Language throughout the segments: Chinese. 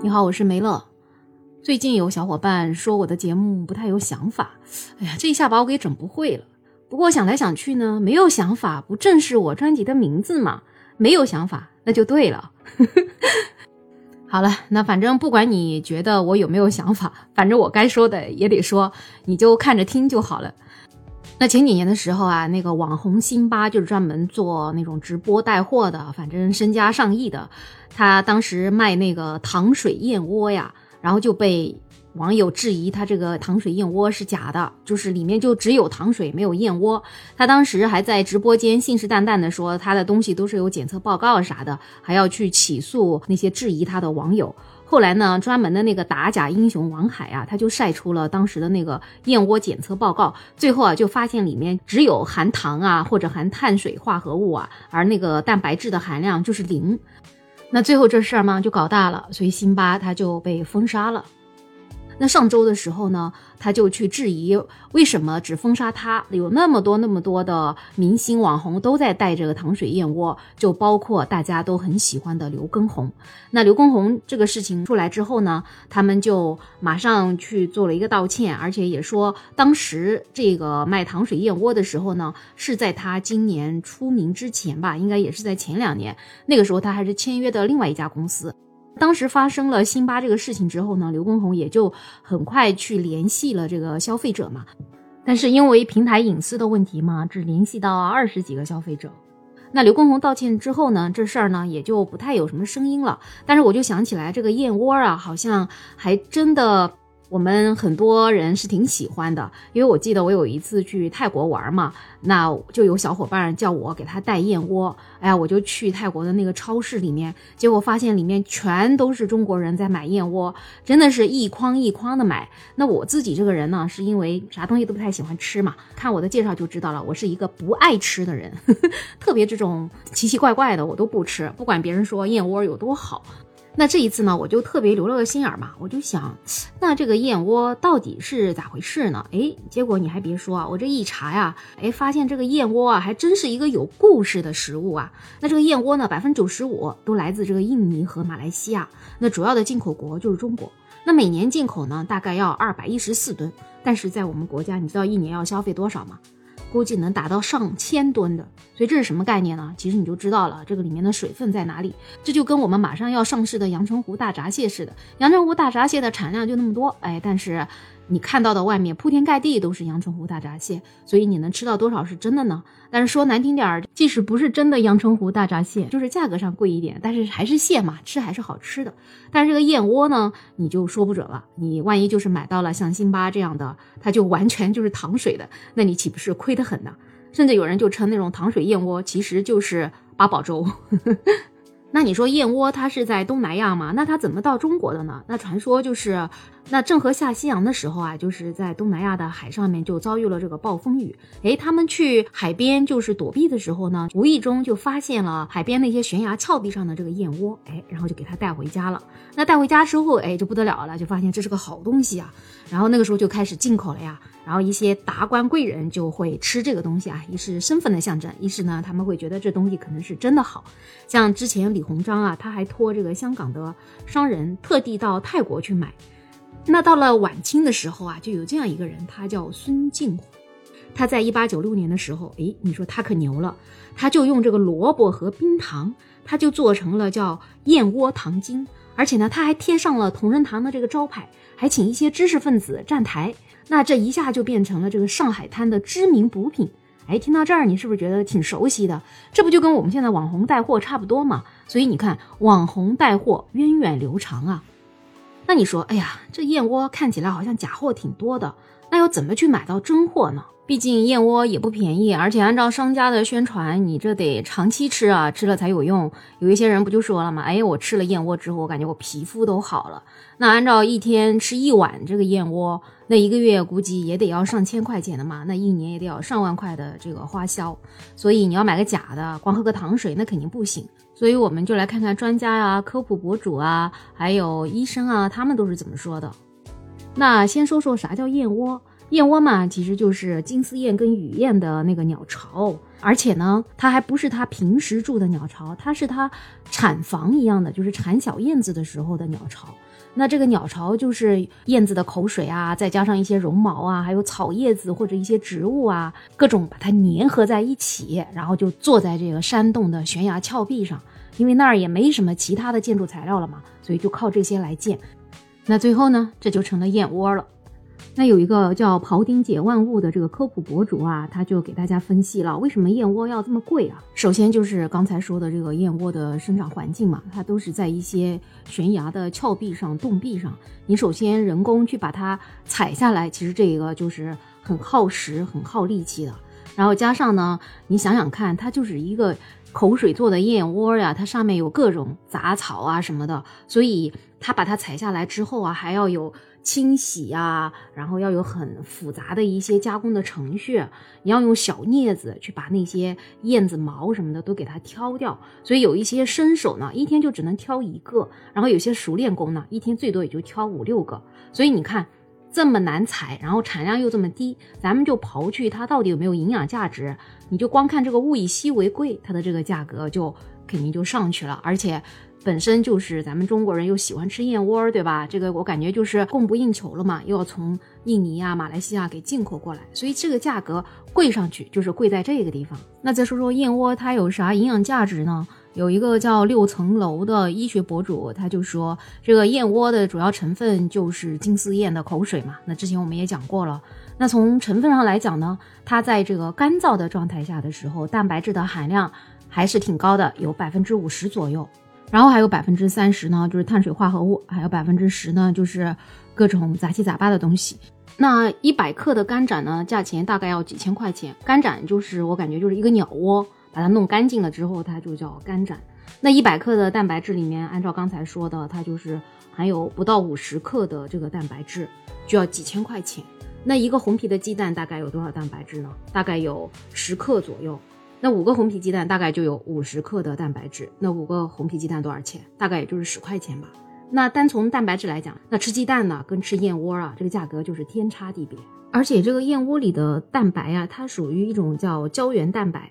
你好，我是梅乐。最近有小伙伴说我的节目不太有想法，哎呀，这一下把我给整不会了。不过想来想去呢，没有想法不正是我专辑的名字吗？没有想法，那就对了。好了，那反正不管你觉得我有没有想法，反正我该说的也得说，你就看着听就好了。那前几年的时候啊，那个网红辛巴就是专门做那种直播带货的，反正身家上亿的。他当时卖那个糖水燕窝呀，然后就被网友质疑他这个糖水燕窝是假的，就是里面就只有糖水没有燕窝。他当时还在直播间信誓旦旦的说他的东西都是有检测报告啥的，还要去起诉那些质疑他的网友。后来呢，专门的那个打假英雄王海啊，他就晒出了当时的那个燕窝检测报告，最后啊就发现里面只有含糖啊或者含碳水化合物啊，而那个蛋白质的含量就是零。那最后这事儿嘛就搞大了，所以辛巴他就被封杀了。那上周的时候呢，他就去质疑为什么只封杀他，有那么多那么多的明星网红都在带这个糖水燕窝，就包括大家都很喜欢的刘畊宏。那刘畊宏这个事情出来之后呢，他们就马上去做了一个道歉，而且也说当时这个卖糖水燕窝的时候呢，是在他今年出名之前吧，应该也是在前两年，那个时候他还是签约的另外一家公司。当时发生了辛巴这个事情之后呢，刘畊宏也就很快去联系了这个消费者嘛，但是因为平台隐私的问题嘛，只联系到二十几个消费者。那刘畊宏道歉之后呢，这事儿呢也就不太有什么声音了。但是我就想起来这个燕窝啊，好像还真的。我们很多人是挺喜欢的，因为我记得我有一次去泰国玩嘛，那就有小伙伴叫我给他带燕窝，哎呀，我就去泰国的那个超市里面，结果发现里面全都是中国人在买燕窝，真的是一筐一筐的买。那我自己这个人呢，是因为啥东西都不太喜欢吃嘛，看我的介绍就知道了，我是一个不爱吃的人，特别这种奇奇怪怪的我都不吃，不管别人说燕窝有多好。那这一次呢，我就特别留了个心眼嘛，我就想，那这个燕窝到底是咋回事呢？哎，结果你还别说啊，我这一查呀，哎，发现这个燕窝啊，还真是一个有故事的食物啊。那这个燕窝呢，百分之九十五都来自这个印尼和马来西亚，那主要的进口国就是中国。那每年进口呢，大概要二百一十四吨，但是在我们国家，你知道一年要消费多少吗？估计能达到上千吨的，所以这是什么概念呢？其实你就知道了，这个里面的水分在哪里。这就跟我们马上要上市的阳澄湖大闸蟹似的，阳澄湖大闸蟹的产量就那么多，哎，但是。你看到的外面铺天盖地都是阳澄湖大闸蟹，所以你能吃到多少是真的呢？但是说难听点儿，即使不是真的阳澄湖大闸蟹，就是价格上贵一点，但是还是蟹嘛，吃还是好吃的。但是这个燕窝呢，你就说不准了。你万一就是买到了像辛巴这样的，它就完全就是糖水的，那你岂不是亏得很呢？甚至有人就称那种糖水燕窝其实就是八宝粥。那你说燕窝它是在东南亚吗？那它怎么到中国的呢？那传说就是，那郑和下西洋的时候啊，就是在东南亚的海上面就遭遇了这个暴风雨。诶，他们去海边就是躲避的时候呢，无意中就发现了海边那些悬崖峭壁上的这个燕窝，诶，然后就给它带回家了。那带回家之后，诶，就不得了了，就发现这是个好东西啊。然后那个时候就开始进口了呀。然后一些达官贵人就会吃这个东西啊，一是身份的象征，一是呢他们会觉得这东西可能是真的好。像之前李鸿章啊，他还托这个香港的商人特地到泰国去买。那到了晚清的时候啊，就有这样一个人，他叫孙敬虎。他在一八九六年的时候，诶，你说他可牛了，他就用这个萝卜和冰糖，他就做成了叫燕窝糖精，而且呢他还贴上了同仁堂的这个招牌，还请一些知识分子站台。那这一下就变成了这个上海滩的知名补品，哎，听到这儿你是不是觉得挺熟悉的？这不就跟我们现在网红带货差不多嘛？所以你看，网红带货源远流长啊。那你说，哎呀，这燕窝看起来好像假货挺多的，那要怎么去买到真货呢？毕竟燕窝也不便宜，而且按照商家的宣传，你这得长期吃啊，吃了才有用。有一些人不就说了吗？哎，我吃了燕窝之后，我感觉我皮肤都好了。那按照一天吃一碗这个燕窝，那一个月估计也得要上千块钱的嘛，那一年也得要上万块的这个花销。所以你要买个假的，光喝个糖水那肯定不行。所以我们就来看看专家呀、科普博主啊，还有医生啊，他们都是怎么说的。那先说说啥叫燕窝。燕窝嘛，其实就是金丝燕跟雨燕的那个鸟巢，而且呢，它还不是它平时住的鸟巢，它是它产房一样的，就是产小燕子的时候的鸟巢。那这个鸟巢就是燕子的口水啊，再加上一些绒毛啊，还有草叶子或者一些植物啊，各种把它粘合在一起，然后就坐在这个山洞的悬崖峭壁上，因为那儿也没什么其他的建筑材料了嘛，所以就靠这些来建。那最后呢，这就成了燕窝了。那有一个叫庖丁解万物的这个科普博主啊，他就给大家分析了为什么燕窝要这么贵啊？首先就是刚才说的这个燕窝的生长环境嘛，它都是在一些悬崖的峭壁上、洞壁上。你首先人工去把它采下来，其实这个就是很耗时、很耗力气的。然后加上呢，你想想看，它就是一个口水做的燕窝呀，它上面有各种杂草啊什么的，所以它把它采下来之后啊，还要有。清洗呀，然后要有很复杂的一些加工的程序，你要用小镊子去把那些燕子毛什么的都给它挑掉。所以有一些生手呢，一天就只能挑一个；然后有些熟练工呢，一天最多也就挑五六个。所以你看，这么难采，然后产量又这么低，咱们就刨去它到底有没有营养价值，你就光看这个物以稀为贵，它的这个价格就肯定就上去了，而且。本身就是咱们中国人又喜欢吃燕窝，对吧？这个我感觉就是供不应求了嘛，又要从印尼啊、马来西亚给进口过来，所以这个价格贵上去就是贵在这个地方。那再说说燕窝，它有啥营养价值呢？有一个叫六层楼的医学博主，他就说这个燕窝的主要成分就是金丝燕的口水嘛。那之前我们也讲过了。那从成分上来讲呢，它在这个干燥的状态下的时候，蛋白质的含量还是挺高的，有百分之五十左右。然后还有百分之三十呢，就是碳水化合物，还有百分之十呢，就是各种杂七杂八的东西。那一百克的干盏呢，价钱大概要几千块钱。干盏就是我感觉就是一个鸟窝，把它弄干净了之后，它就叫干盏。那一百克的蛋白质里面，按照刚才说的，它就是含有不到五十克的这个蛋白质，就要几千块钱。那一个红皮的鸡蛋大概有多少蛋白质呢？大概有十克左右。那五个红皮鸡蛋大概就有五十克的蛋白质，那五个红皮鸡蛋多少钱？大概也就是十块钱吧。那单从蛋白质来讲，那吃鸡蛋呢，跟吃燕窝啊，这个价格就是天差地别。而且这个燕窝里的蛋白啊，它属于一种叫胶原蛋白，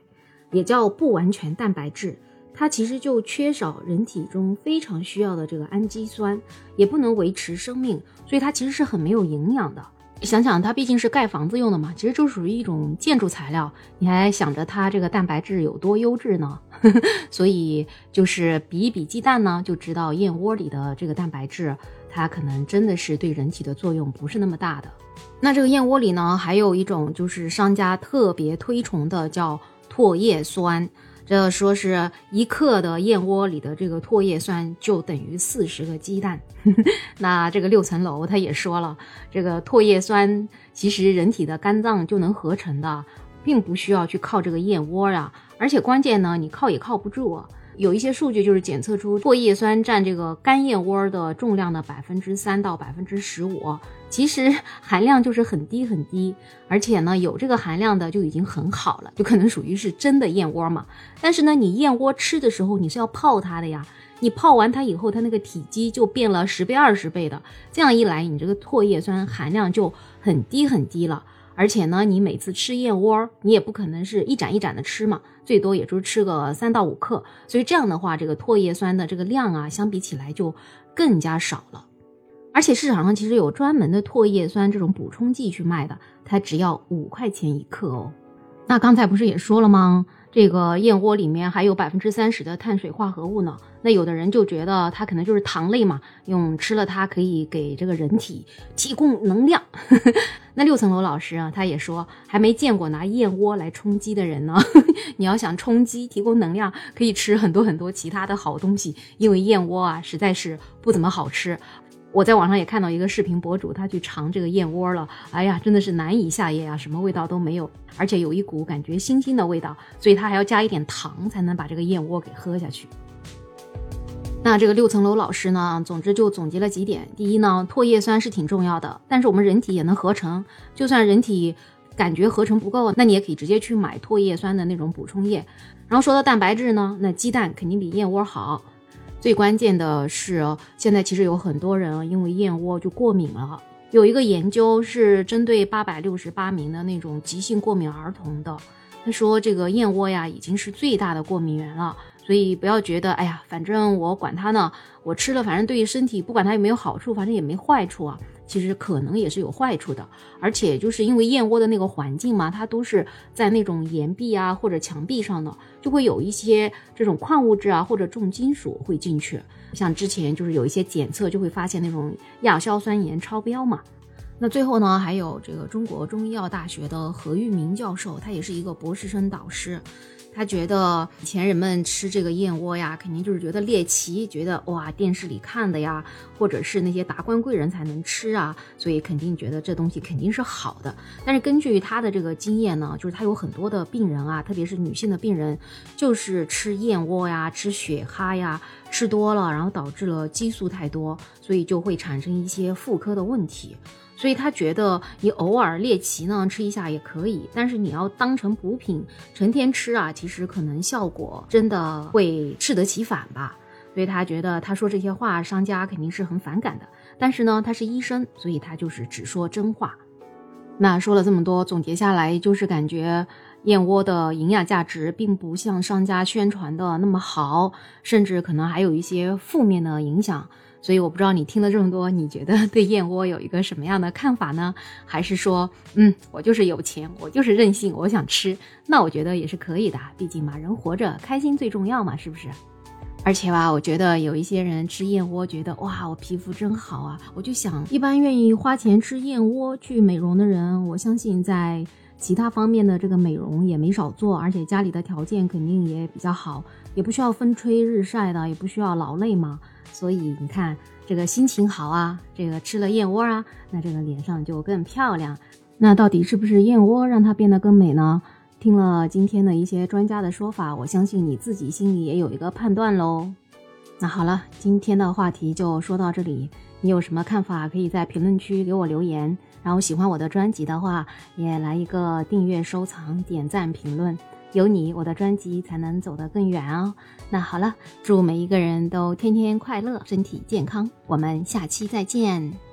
也叫不完全蛋白质，它其实就缺少人体中非常需要的这个氨基酸，也不能维持生命，所以它其实是很没有营养的。想想它毕竟是盖房子用的嘛，其实就属于一种建筑材料。你还想着它这个蛋白质有多优质呢？所以就是比一比鸡蛋呢，就知道燕窝里的这个蛋白质，它可能真的是对人体的作用不是那么大的。那这个燕窝里呢，还有一种就是商家特别推崇的，叫唾液酸。这说是一克的燕窝里的这个唾液酸就等于四十个鸡蛋。那这个六层楼他也说了，这个唾液酸其实人体的肝脏就能合成的，并不需要去靠这个燕窝啊。而且关键呢，你靠也靠不住啊。有一些数据就是检测出唾液酸占这个干燕窝的重量的百分之三到百分之十五，其实含量就是很低很低，而且呢有这个含量的就已经很好了，就可能属于是真的燕窝嘛。但是呢你燕窝吃的时候你是要泡它的呀，你泡完它以后它那个体积就变了十倍二十倍的，这样一来你这个唾液酸含量就很低很低了。而且呢，你每次吃燕窝，你也不可能是一盏一盏的吃嘛，最多也就是吃个三到五克。所以这样的话，这个唾液酸的这个量啊，相比起来就更加少了。而且市场上其实有专门的唾液酸这种补充剂去卖的，它只要五块钱一克哦。那刚才不是也说了吗？这个燕窝里面还有百分之三十的碳水化合物呢。那有的人就觉得它可能就是糖类嘛，用吃了它可以给这个人体提供能量。那六层楼老师啊，他也说还没见过拿燕窝来充饥的人呢。你要想充饥提供能量，可以吃很多很多其他的好东西，因为燕窝啊实在是不怎么好吃。我在网上也看到一个视频博主，他去尝这个燕窝了，哎呀，真的是难以下咽啊，什么味道都没有，而且有一股感觉腥腥的味道，所以他还要加一点糖才能把这个燕窝给喝下去。那这个六层楼老师呢，总之就总结了几点：第一呢，唾液酸是挺重要的，但是我们人体也能合成，就算人体感觉合成不够，那你也可以直接去买唾液酸的那种补充液。然后说到蛋白质呢，那鸡蛋肯定比燕窝好。最关键的是，现在其实有很多人因为燕窝就过敏了，有一个研究是针对八百六十八名的那种急性过敏儿童的，他说这个燕窝呀已经是最大的过敏源了。所以不要觉得，哎呀，反正我管它呢，我吃了，反正对于身体不管它有没有好处，反正也没坏处啊。其实可能也是有坏处的，而且就是因为燕窝的那个环境嘛，它都是在那种岩壁啊或者墙壁上的，就会有一些这种矿物质啊或者重金属会进去。像之前就是有一些检测就会发现那种亚硝酸盐超标嘛。那最后呢，还有这个中国中医药大学的何玉明教授，他也是一个博士生导师。他觉得以前人们吃这个燕窝呀，肯定就是觉得猎奇，觉得哇电视里看的呀，或者是那些达官贵人才能吃啊，所以肯定觉得这东西肯定是好的。但是根据他的这个经验呢，就是他有很多的病人啊，特别是女性的病人，就是吃燕窝呀、吃雪蛤呀，吃多了，然后导致了激素太多，所以就会产生一些妇科的问题。所以他觉得你偶尔猎奇呢吃一下也可以，但是你要当成补品成天吃啊，其实可能效果真的会适得其反吧。所以他觉得他说这些话，商家肯定是很反感的。但是呢，他是医生，所以他就是只说真话。那说了这么多，总结下来就是感觉燕窝的营养价值并不像商家宣传的那么好，甚至可能还有一些负面的影响。所以我不知道你听了这么多，你觉得对燕窝有一个什么样的看法呢？还是说，嗯，我就是有钱，我就是任性，我想吃，那我觉得也是可以的。毕竟嘛，人活着开心最重要嘛，是不是？而且吧，我觉得有一些人吃燕窝，觉得哇，我皮肤真好啊。我就想，一般愿意花钱吃燕窝去美容的人，我相信在其他方面的这个美容也没少做，而且家里的条件肯定也比较好，也不需要风吹日晒的，也不需要劳累嘛。所以你看，这个心情好啊，这个吃了燕窝啊，那这个脸上就更漂亮。那到底是不是燕窝让它变得更美呢？听了今天的一些专家的说法，我相信你自己心里也有一个判断喽。那好了，今天的话题就说到这里。你有什么看法，可以在评论区给我留言。然后喜欢我的专辑的话，也来一个订阅、收藏、点赞、评论。有你，我的专辑才能走得更远哦。那好了，祝每一个人都天天快乐，身体健康。我们下期再见。